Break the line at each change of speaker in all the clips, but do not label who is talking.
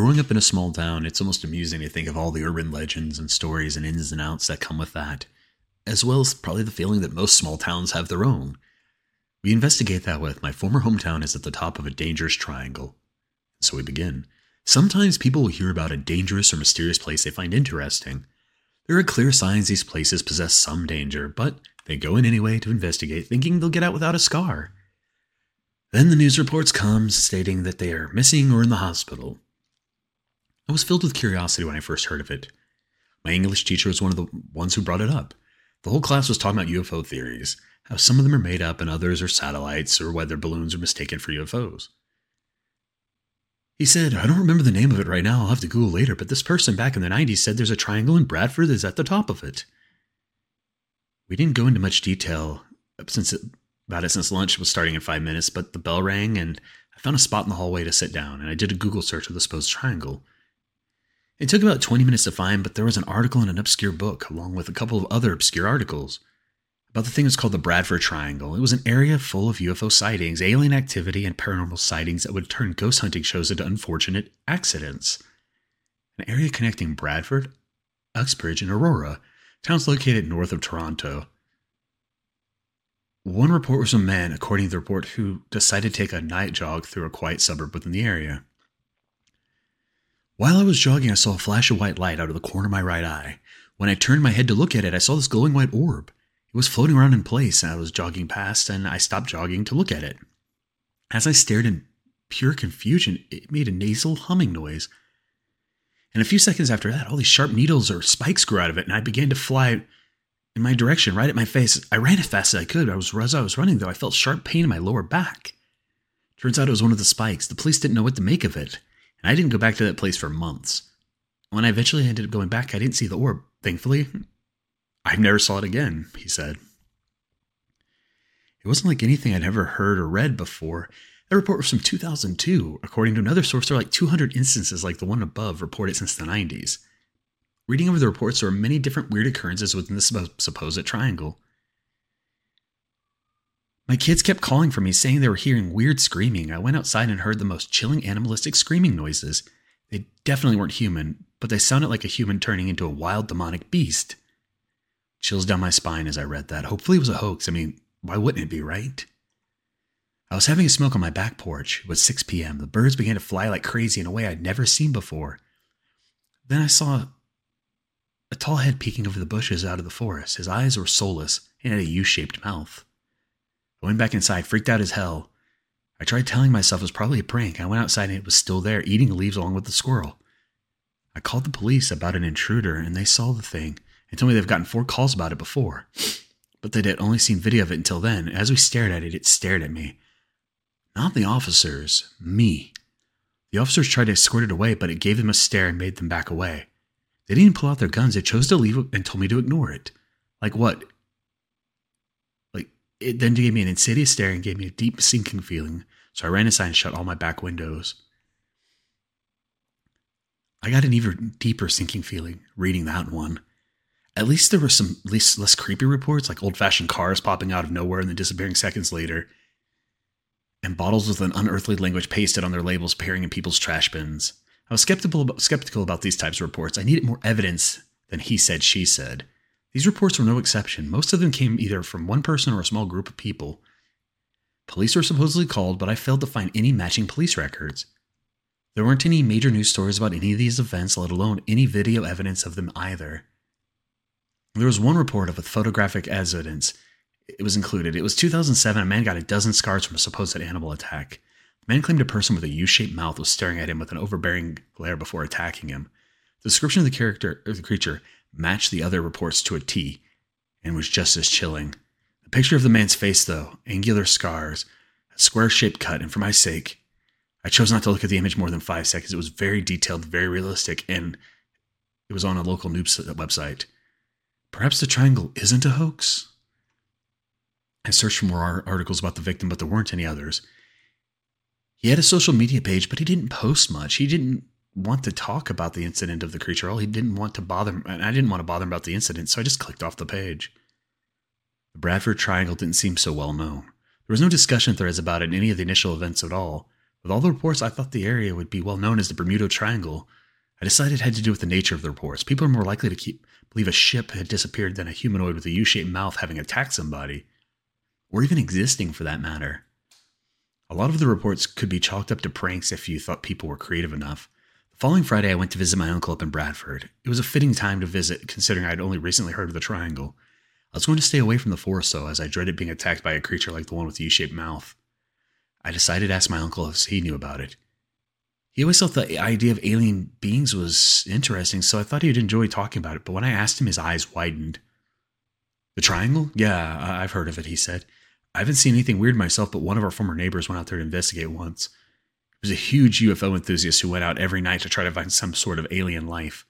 Growing up in a small town, it's almost amusing to think of all the urban legends and stories and ins and outs that come with that, as well as probably the feeling that most small towns have their own. We investigate that with my former hometown is at the top of a dangerous triangle. So we begin. Sometimes people will hear about a dangerous or mysterious place they find interesting. There are clear signs these places possess some danger, but they go in anyway to investigate, thinking they'll get out without a scar. Then the news reports come stating that they are missing or in the hospital. I was filled with curiosity when I first heard of it. My English teacher was one of the ones who brought it up. The whole class was talking about UFO theories, how some of them are made up and others are satellites, or whether balloons are mistaken for UFOs. He said, I don't remember the name of it right now, I'll have to Google later, but this person back in the 90s said there's a triangle in Bradford that's at the top of it. We didn't go into much detail uh, since it, about it since lunch was starting in five minutes, but the bell rang and I found a spot in the hallway to sit down, and I did a Google search of the supposed triangle. It took about 20 minutes to find, but there was an article in an obscure book, along with a couple of other obscure articles about the thing that's called the Bradford Triangle. It was an area full of UFO sightings, alien activity, and paranormal sightings that would turn ghost hunting shows into unfortunate accidents. An area connecting Bradford, Uxbridge, and Aurora, towns located north of Toronto. One report was a man, according to the report, who decided to take a night jog through a quiet suburb within the area. While I was jogging, I saw a flash of white light out of the corner of my right eye. When I turned my head to look at it, I saw this glowing white orb. It was floating around in place. And I was jogging past and I stopped jogging to look at it. As I stared in pure confusion, it made a nasal humming noise. And a few seconds after that, all these sharp needles or spikes grew out of it, and I began to fly in my direction, right at my face. I ran as fast as I could. I was as I was running, though, I felt sharp pain in my lower back. Turns out it was one of the spikes. The police didn't know what to make of it, and I didn't go back to that place for months. When I eventually ended up going back, I didn't see the orb. Thankfully, I never saw it again, he said. It wasn't like anything I'd ever heard or read before. That report was from 2002. According to another source, there are like 200 instances like the one above reported since the 90s. Reading over the reports, there are many different weird occurrences within the supposed triangle. My kids kept calling for me, saying they were hearing weird screaming. I went outside and heard the most chilling animalistic screaming noises. They definitely weren't human, but they sounded like a human turning into a wild demonic beast. Chills down my spine as I read that. Hopefully it was a hoax. I mean, why wouldn't it be, right? I was having a smoke on my back porch. It was 6 p.m. The birds began to fly like crazy in a way I'd never seen before. Then I saw a tall head peeking over the bushes out of the forest. His eyes were soulless and had a U shaped mouth. I went back inside, freaked out as hell. I tried telling myself it was probably a prank. I went outside and it was still there, eating leaves along with the squirrel. I called the police about an intruder and they saw the thing and told me they've gotten four calls about it before. But they'd only seen video of it until then. As we stared at it, it stared at me. Not the officers, me. The officers tried to escort it away, but it gave them a stare and made them back away. They didn't pull out their guns, they chose to leave and told me to ignore it. Like what? It then gave me an insidious stare and gave me a deep sinking feeling, so I ran inside and shut all my back windows. I got an even deeper sinking feeling reading that one. At least there were some least less creepy reports, like old fashioned cars popping out of nowhere and then disappearing seconds later, and bottles with an unearthly language pasted on their labels appearing in people's trash bins. I was skeptical about, skeptical about these types of reports. I needed more evidence than he said, she said. These reports were no exception. Most of them came either from one person or a small group of people. Police were supposedly called, but I failed to find any matching police records. There weren't any major news stories about any of these events, let alone any video evidence of them either. There was one report of a photographic evidence. It was included. It was 2007. A man got a dozen scars from a supposed animal attack. The man claimed a person with a U-shaped mouth was staring at him with an overbearing glare before attacking him. The description of the character the creature matched the other reports to a T and was just as chilling. The picture of the man's face, though, angular scars, a square-shaped cut, and for my sake, I chose not to look at the image more than five seconds. It was very detailed, very realistic, and it was on a local news website. Perhaps the triangle isn't a hoax? I searched for more articles about the victim, but there weren't any others. He had a social media page, but he didn't post much. He didn't want to talk about the incident of the creature. All he didn't want to bother him, and I didn't want to bother him about the incident, so I just clicked off the page. The Bradford Triangle didn't seem so well known. There was no discussion threads about it in any of the initial events at all. With all the reports, I thought the area would be well known as the Bermuda Triangle. I decided it had to do with the nature of the reports. People are more likely to keep believe a ship had disappeared than a humanoid with a U-shaped mouth having attacked somebody, or even existing for that matter. A lot of the reports could be chalked up to pranks if you thought people were creative enough. Following Friday, I went to visit my uncle up in Bradford. It was a fitting time to visit, considering I'd only recently heard of the triangle. I was going to stay away from the forest, though, as I dreaded being attacked by a creature like the one with the U shaped mouth. I decided to ask my uncle if he knew about it. He always thought the idea of alien beings was interesting, so I thought he'd enjoy talking about it, but when I asked him, his eyes widened. The triangle? Yeah, I've heard of it, he said. I haven't seen anything weird myself, but one of our former neighbors went out there to investigate once. Was a huge UFO enthusiast who went out every night to try to find some sort of alien life.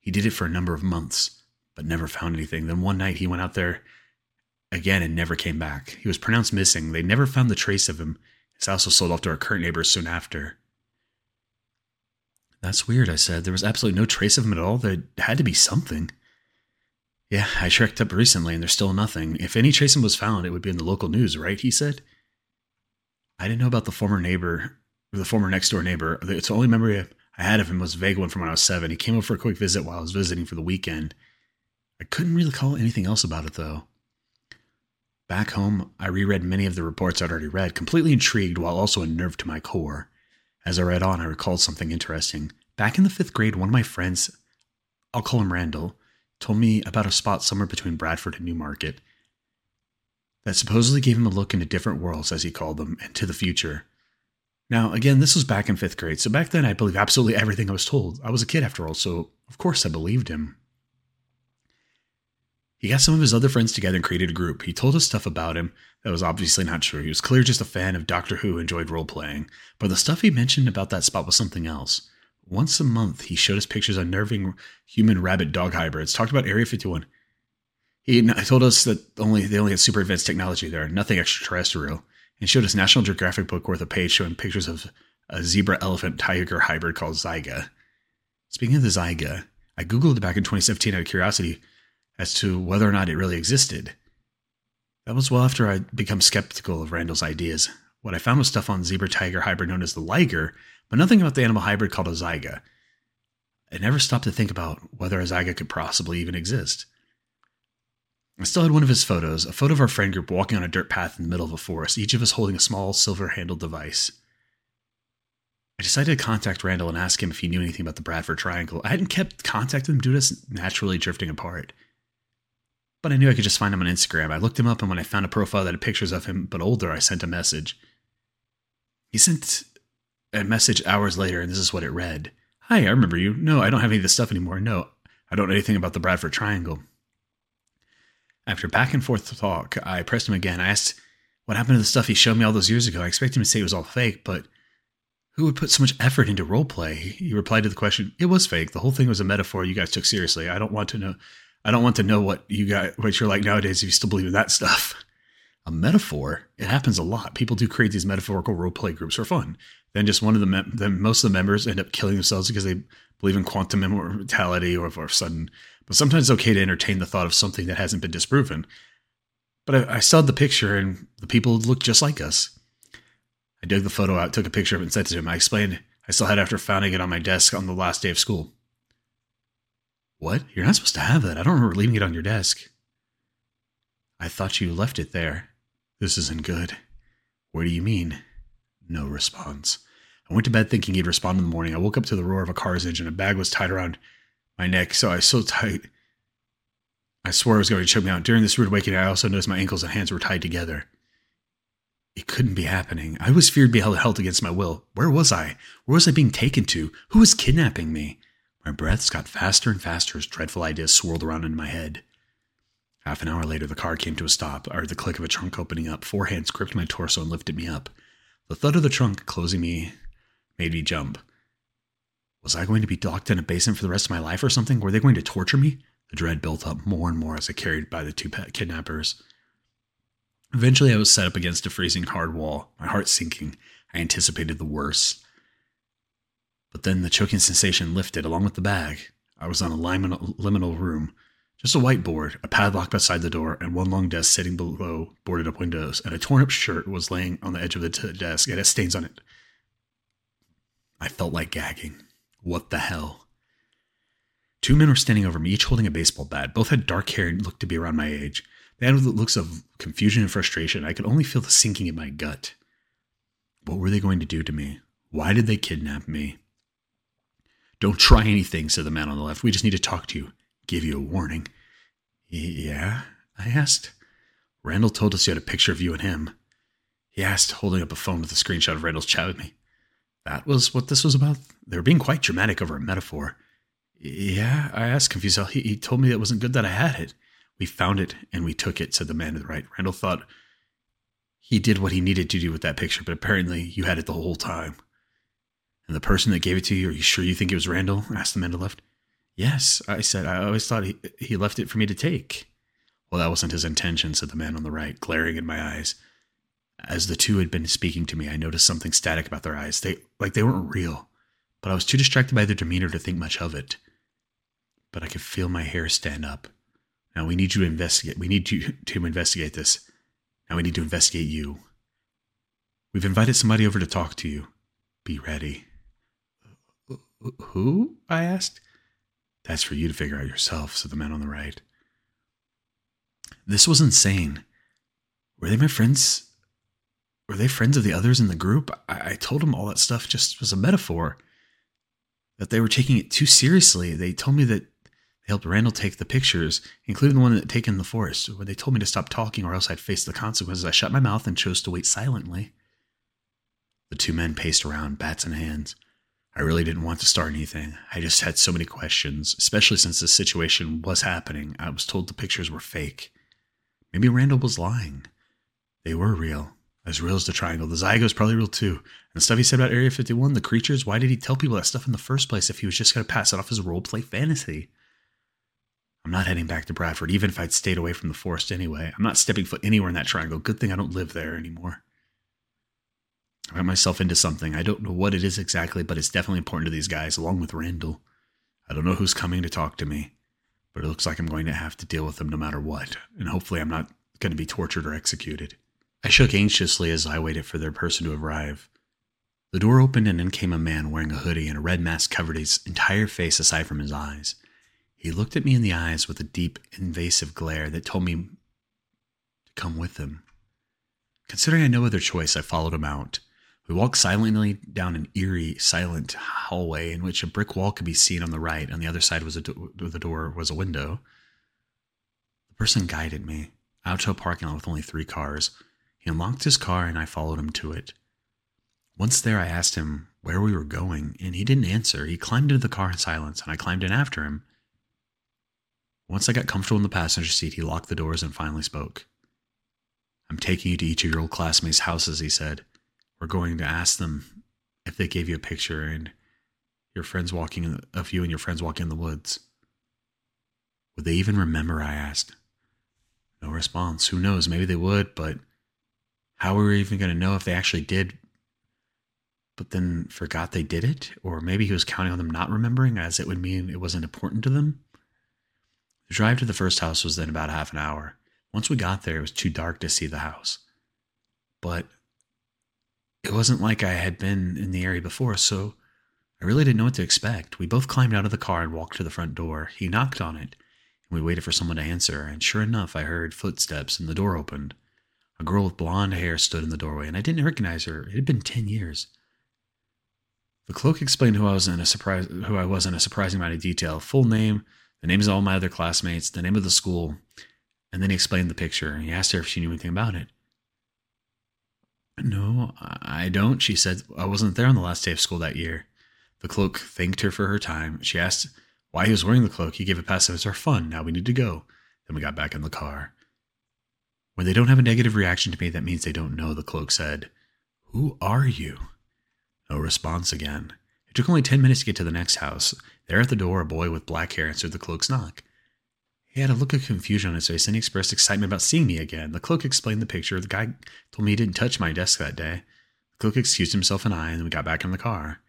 He did it for a number of months, but never found anything. Then one night he went out there again and never came back. He was pronounced missing. They never found the trace of him. His house was sold off to our current neighbors soon after. That's weird, I said. There was absolutely no trace of him at all. There had to be something. Yeah, I checked up recently and there's still nothing. If any trace of him was found, it would be in the local news, right? He said. I didn't know about the former neighbor, the former next door neighbor. It's the only memory I had of him was a vague one from when I was seven. He came over for a quick visit while I was visiting for the weekend. I couldn't really call anything else about it, though. Back home, I reread many of the reports I'd already read, completely intrigued while also unnerved to my core. As I read on, I recalled something interesting. Back in the fifth grade, one of my friends, I'll call him Randall, told me about a spot somewhere between Bradford and Newmarket that supposedly gave him a look into different worlds, as he called them, and to the future. Now, again, this was back in fifth grade, so back then I believed absolutely everything I was told. I was a kid after all, so of course I believed him. He got some of his other friends together and created a group. He told us stuff about him that was obviously not true. He was clearly just a fan of Doctor Who, enjoyed role playing. But the stuff he mentioned about that spot was something else. Once a month, he showed us pictures of unnerving human rabbit dog hybrids, talked about Area 51. He told us that only they only had super advanced technology there, nothing extraterrestrial, and showed us National Geographic book worth a page showing pictures of a zebra elephant tiger hybrid called Zyga. Speaking of the Zyga, I googled it back in 2017 out of curiosity as to whether or not it really existed. That was well after I'd become skeptical of Randall's ideas. What I found was stuff on zebra tiger hybrid known as the liger, but nothing about the animal hybrid called a zyga. I never stopped to think about whether a zyga could possibly even exist. I still had one of his photos, a photo of our friend group walking on a dirt path in the middle of a forest, each of us holding a small silver handled device. I decided to contact Randall and ask him if he knew anything about the Bradford Triangle. I hadn't kept contact with him due to us naturally drifting apart but I knew I could just find him on Instagram. I looked him up, and when I found a profile that had pictures of him but older, I sent a message. He sent a message hours later, and this is what it read Hi, I remember you. No, I don't have any of this stuff anymore. No, I don't know anything about the Bradford Triangle. After back and forth talk, I pressed him again. I asked what happened to the stuff he showed me all those years ago. I expected him to say it was all fake, but who would put so much effort into roleplay? He replied to the question, It was fake. The whole thing was a metaphor you guys took seriously. I don't want to know I don't want to know what you got, what you're like nowadays if you still believe in that stuff. A metaphor, it happens a lot. People do create these metaphorical role play groups for fun. Then just one of the, mem- then most of the members end up killing themselves because they believe in quantum immortality or, or sudden. But sometimes it's okay to entertain the thought of something that hasn't been disproven. But I, I saw the picture and the people looked just like us. I dug the photo out, took a picture of it, and sent it to him. I explained I still had it after finding it on my desk on the last day of school. What? You're not supposed to have that. I don't remember leaving it on your desk. I thought you left it there. This isn't good. What do you mean? No response. I went to bed thinking he'd respond in the morning. I woke up to the roar of a car's engine. A bag was tied around my neck, so I was so tight. I swore I was going to choke me out. During this rude awakening, I also noticed my ankles and hands were tied together. It couldn't be happening. I was feared to be held against my will. Where was I? Where was I being taken to? Who was kidnapping me? My breaths got faster and faster as dreadful ideas swirled around in my head. Half an hour later, the car came to a stop. I heard the click of a trunk opening up. Four hands gripped my torso and lifted me up. The thud of the trunk closing me made me jump. Was I going to be docked in a basement for the rest of my life or something? Were they going to torture me? The dread built up more and more as I carried by the two pet kidnappers. Eventually, I was set up against a freezing hard wall, my heart sinking. I anticipated the worst. But then the choking sensation lifted along with the bag. I was on a liminal room. Just a whiteboard, a padlock beside the door, and one long desk sitting below boarded up windows, and a torn up shirt was laying on the edge of the t- desk. It had stains on it. I felt like gagging. What the hell? Two men were standing over me, each holding a baseball bat. Both had dark hair and looked to be around my age. They had looks of confusion and frustration. I could only feel the sinking in my gut. What were they going to do to me? Why did they kidnap me? Don't try anything, said the man on the left. We just need to talk to you. Give you a warning. Yeah? I asked. Randall told us you had a picture of you and him. He asked, holding up a phone with a screenshot of Randall's chat with me. That was what this was about? They were being quite dramatic over a metaphor. Yeah, I asked, confused. He, he told me it wasn't good that I had it. We found it and we took it, said the man to the right. Randall thought he did what he needed to do with that picture, but apparently you had it the whole time. And the person that gave it to you, are you sure you think it was Randall? asked the man to the left. Yes, I said. I always thought he, he left it for me to take. Well, that wasn't his intention, said the man on the right, glaring in my eyes. As the two had been speaking to me, I noticed something static about their eyes. They like they weren't real, but I was too distracted by their demeanor to think much of it. But I could feel my hair stand up. Now we need you to investigate. We need you to investigate this. Now we need to investigate you. We've invited somebody over to talk to you. Be ready. Who? I asked. That's for you to figure out yourself, said the man on the right. This was insane. Were they my friends? Were they friends of the others in the group? I, I told them all that stuff just was a metaphor. That they were taking it too seriously. They told me that they helped Randall take the pictures, including the one that taken in the forest, When they told me to stop talking or else I'd face the consequences. I shut my mouth and chose to wait silently. The two men paced around, bats in hands. I really didn't want to start anything. I just had so many questions, especially since this situation was happening. I was told the pictures were fake. Maybe Randall was lying. They were real. As real as the triangle. The Zygo's probably real too. And the stuff he said about Area 51, the creatures, why did he tell people that stuff in the first place if he was just going to pass it off as roleplay fantasy? I'm not heading back to Bradford, even if I'd stayed away from the forest anyway. I'm not stepping foot anywhere in that triangle. Good thing I don't live there anymore. I got myself into something. I don't know what it is exactly, but it's definitely important to these guys, along with Randall. I don't know who's coming to talk to me, but it looks like I'm going to have to deal with them no matter what, and hopefully I'm not going to be tortured or executed. I shook anxiously as I waited for their person to arrive. The door opened and in came a man wearing a hoodie and a red mask covered his entire face aside from his eyes. He looked at me in the eyes with a deep, invasive glare that told me to come with him. Considering I had no other choice, I followed him out. We walked silently down an eerie, silent hallway in which a brick wall could be seen on the right. On the other side was a do- the door was a window. The person guided me out to a parking lot with only three cars. He unlocked his car and I followed him to it. Once there, I asked him where we were going, and he didn't answer. He climbed into the car in silence, and I climbed in after him. Once I got comfortable in the passenger seat, he locked the doors and finally spoke. I'm taking you to each of your old classmates' houses, he said. We're going to ask them if they gave you a picture and your friends walking in the, of you and your friends walking in the woods. Would they even remember? I asked. No response. Who knows? Maybe they would, but how were we even going to know if they actually did, but then forgot they did it? Or maybe he was counting on them not remembering, as it would mean it wasn't important to them? The drive to the first house was then about half an hour. Once we got there, it was too dark to see the house. But it wasn't like I had been in the area before, so I really didn't know what to expect. We both climbed out of the car and walked to the front door. He knocked on it, and we waited for someone to answer, and sure enough, I heard footsteps and the door opened. A girl with blonde hair stood in the doorway, and I didn't recognize her. It had been ten years. The cloak explained who I was in a surprise who I was in a surprising amount of detail. Full name, the names of all my other classmates, the name of the school, and then he explained the picture. and He asked her if she knew anything about it. No, I don't, she said. I wasn't there on the last day of school that year. The cloak thanked her for her time. She asked why he was wearing the cloak. He gave a passive, It's our fun. Now we need to go. Then we got back in the car. When they don't have a negative reaction to me, that means they don't know, the cloak said. Who are you? No response again. It took only ten minutes to get to the next house. There at the door, a boy with black hair answered the cloak's knock. He had a look of confusion on his face and he expressed excitement about seeing me again. The cloak explained the picture. The guy told me he didn't touch my desk that day. The cloak excused himself and I, and we got back in the car.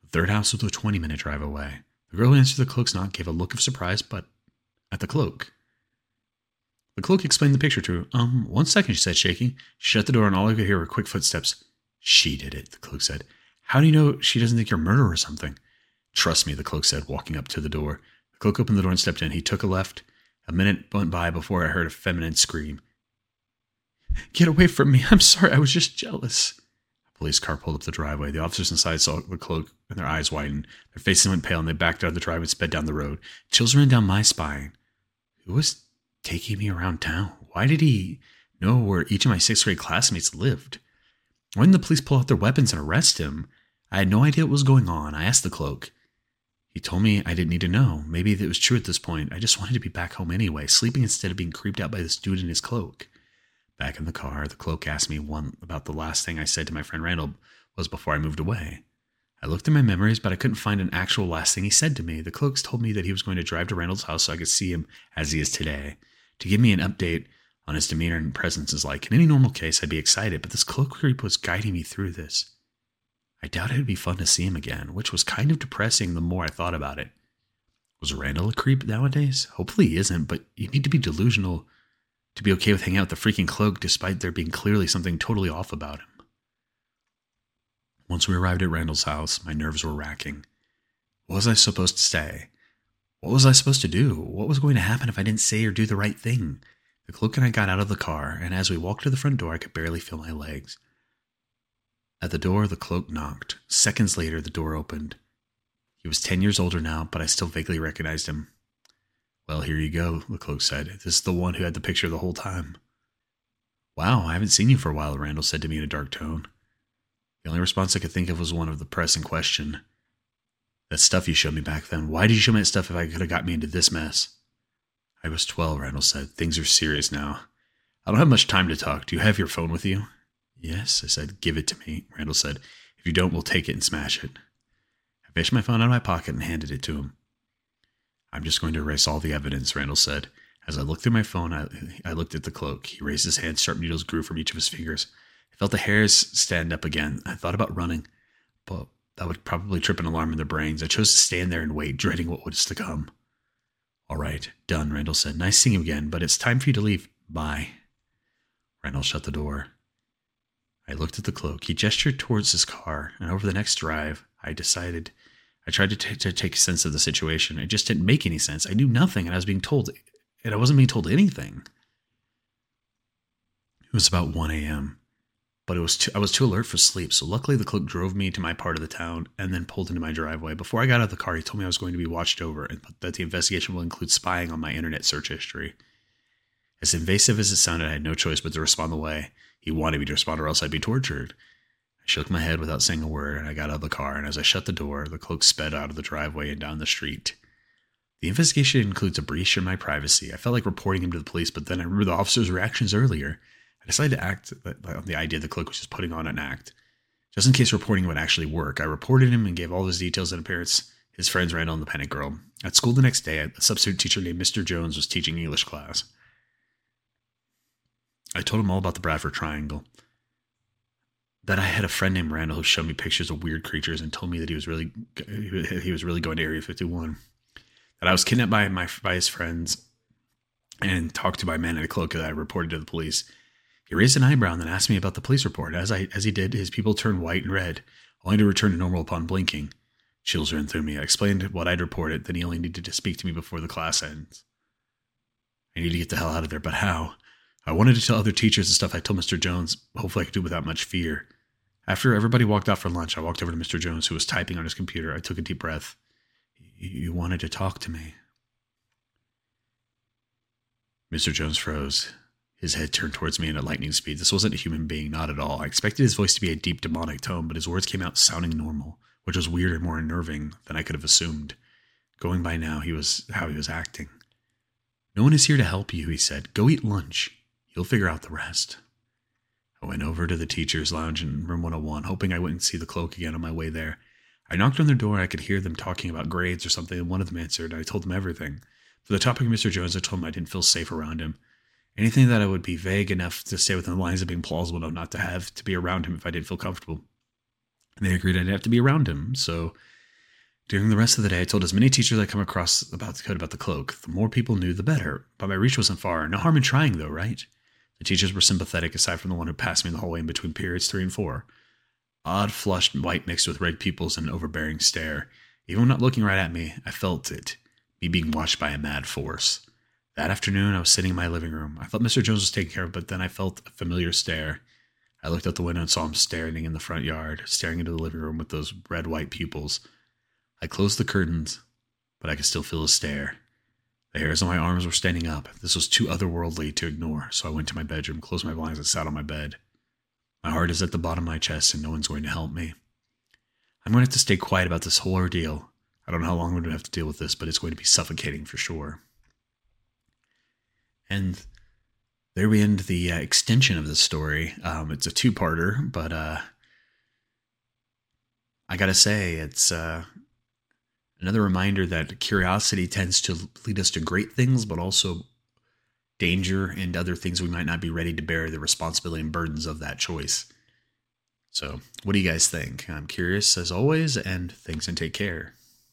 The third house was a 20 minute drive away. The girl who answered the cloak's knock gave a look of surprise, but at the cloak. The cloak explained the picture to her. Um, one second, she said, shaking. She shut the door, and all I could hear were quick footsteps. She did it, the cloak said. How do you know she doesn't think you're a murderer or something? Trust me, the cloak said, walking up to the door. The cloak opened the door and stepped in. He took a left. A minute went by before I heard a feminine scream. Get away from me. I'm sorry. I was just jealous. A police car pulled up the driveway. The officers inside saw the cloak and their eyes widened. Their faces went pale and they backed out of the driveway and sped down the road. Chills ran down my spine. Who was taking me around town? Why did he know where each of my sixth grade classmates lived? Why didn't the police pull out their weapons and arrest him? I had no idea what was going on. I asked the cloak. He told me I didn't need to know. Maybe it was true at this point. I just wanted to be back home anyway, sleeping instead of being creeped out by this dude in his cloak. Back in the car, the cloak asked me one about the last thing I said to my friend Randall was before I moved away. I looked in my memories, but I couldn't find an actual last thing he said to me. The cloaks told me that he was going to drive to Randall's house so I could see him as he is today, to give me an update on his demeanor and presence is like. In any normal case, I'd be excited, but this cloak creep was guiding me through this. I doubt it'd be fun to see him again, which was kind of depressing the more I thought about it. Was Randall a creep nowadays? Hopefully he isn't, but you need to be delusional to be okay with hanging out with the freaking cloak despite there being clearly something totally off about him. Once we arrived at Randall's house, my nerves were racking. What was I supposed to say? What was I supposed to do? What was going to happen if I didn't say or do the right thing? The cloak and I got out of the car, and as we walked to the front door, I could barely feel my legs. At the door, the cloak knocked. Seconds later, the door opened. He was 10 years older now, but I still vaguely recognized him. Well, here you go, the cloak said. This is the one who had the picture the whole time. Wow, I haven't seen you for a while, Randall said to me in a dark tone. The only response I could think of was one of the pressing question. That stuff you showed me back then, why did you show me that stuff if I could have got me into this mess? I was 12, Randall said. Things are serious now. I don't have much time to talk. Do you have your phone with you? Yes, I said. Give it to me, Randall said. If you don't, we'll take it and smash it. I fished my phone out of my pocket and handed it to him. I'm just going to erase all the evidence, Randall said. As I looked through my phone, I, I looked at the cloak. He raised his hand, sharp needles grew from each of his fingers. Felt the hairs stand up again. I thought about running, but that would probably trip an alarm in their brains. I chose to stand there and wait, dreading what was to come. All right, done, Randall said. Nice seeing you again, but it's time for you to leave. Bye. Randall shut the door. I looked at the cloak. He gestured towards his car, and over the next drive, I decided. I tried to, t- to take sense of the situation. It just didn't make any sense. I knew nothing, and I was being told, and I wasn't being told anything. It was about 1 a.m., but it was too, I was too alert for sleep. So luckily, the cloak drove me to my part of the town and then pulled into my driveway. Before I got out of the car, he told me I was going to be watched over and that the investigation will include spying on my internet search history. As invasive as it sounded, I had no choice but to respond the way he wanted me to respond, or else I'd be tortured. I shook my head without saying a word, and I got out of the car. And as I shut the door, the cloak sped out of the driveway and down the street. The investigation includes a breach in my privacy. I felt like reporting him to the police, but then I remember the officer's reactions earlier. Decided to act on the idea the cloak was just putting on an act. Just in case reporting would actually work, I reported him and gave all his details and appearance. His friends Randall and the Panic Girl. At school the next day, a substitute teacher named Mr. Jones was teaching English class. I told him all about the Bradford Triangle. That I had a friend named Randall who showed me pictures of weird creatures and told me that he was really he was really going to Area 51. That I was kidnapped by my by his friends and talked to by a man in a cloak that I reported to the police. He raised an eyebrow and then asked me about the police report. As I as he did, his people turned white and red, only to return to normal upon blinking. Chills ran through me. I explained what I'd reported, then he only needed to speak to me before the class ends. I need to get the hell out of there, but how? I wanted to tell other teachers the stuff I told Mr. Jones. Hopefully, I could do it without much fear. After everybody walked out for lunch, I walked over to Mr. Jones, who was typing on his computer. I took a deep breath. You wanted to talk to me. Mr. Jones froze. His head turned towards me at lightning speed. This wasn't a human being, not at all. I expected his voice to be a deep demonic tone, but his words came out sounding normal, which was weirder and more unnerving than I could have assumed. Going by now, he was how he was acting. No one is here to help you, he said. Go eat lunch. You'll figure out the rest. I went over to the teacher's lounge in room 101, hoping I wouldn't see the cloak again on my way there. I knocked on their door. I could hear them talking about grades or something, and one of them answered. I told them everything. For the topic of Mr. Jones, I told him I didn't feel safe around him. Anything that I would be vague enough to stay within the lines of being plausible enough not to have to be around him if I didn't feel comfortable. And they agreed I didn't have to be around him. So during the rest of the day, I told as many teachers I come across about the code about the cloak. The more people knew, the better. But my reach wasn't far. No harm in trying, though, right? The teachers were sympathetic, aside from the one who passed me in the hallway in between periods three and four. odd flushed white mixed with red pupils and an overbearing stare. Even when not looking right at me, I felt it, me being watched by a mad force. That afternoon, I was sitting in my living room. I thought Mr. Jones was taken care of, but then I felt a familiar stare. I looked out the window and saw him staring in the front yard, staring into the living room with those red white pupils. I closed the curtains, but I could still feel his stare. The hairs on my arms were standing up. This was too otherworldly to ignore, so I went to my bedroom, closed my blinds, and sat on my bed. My heart is at the bottom of my chest, and no one's going to help me. I'm going to have to stay quiet about this whole ordeal. I don't know how long I'm going to have to deal with this, but it's going to be suffocating for sure. And there we end the uh, extension of the story. Um, it's a two-parter, but uh, I gotta say, it's uh, another reminder that curiosity tends to lead us to great things, but also danger and other things we might not be ready to bear the responsibility and burdens of that choice. So, what do you guys think? I'm curious as always, and thanks and take care.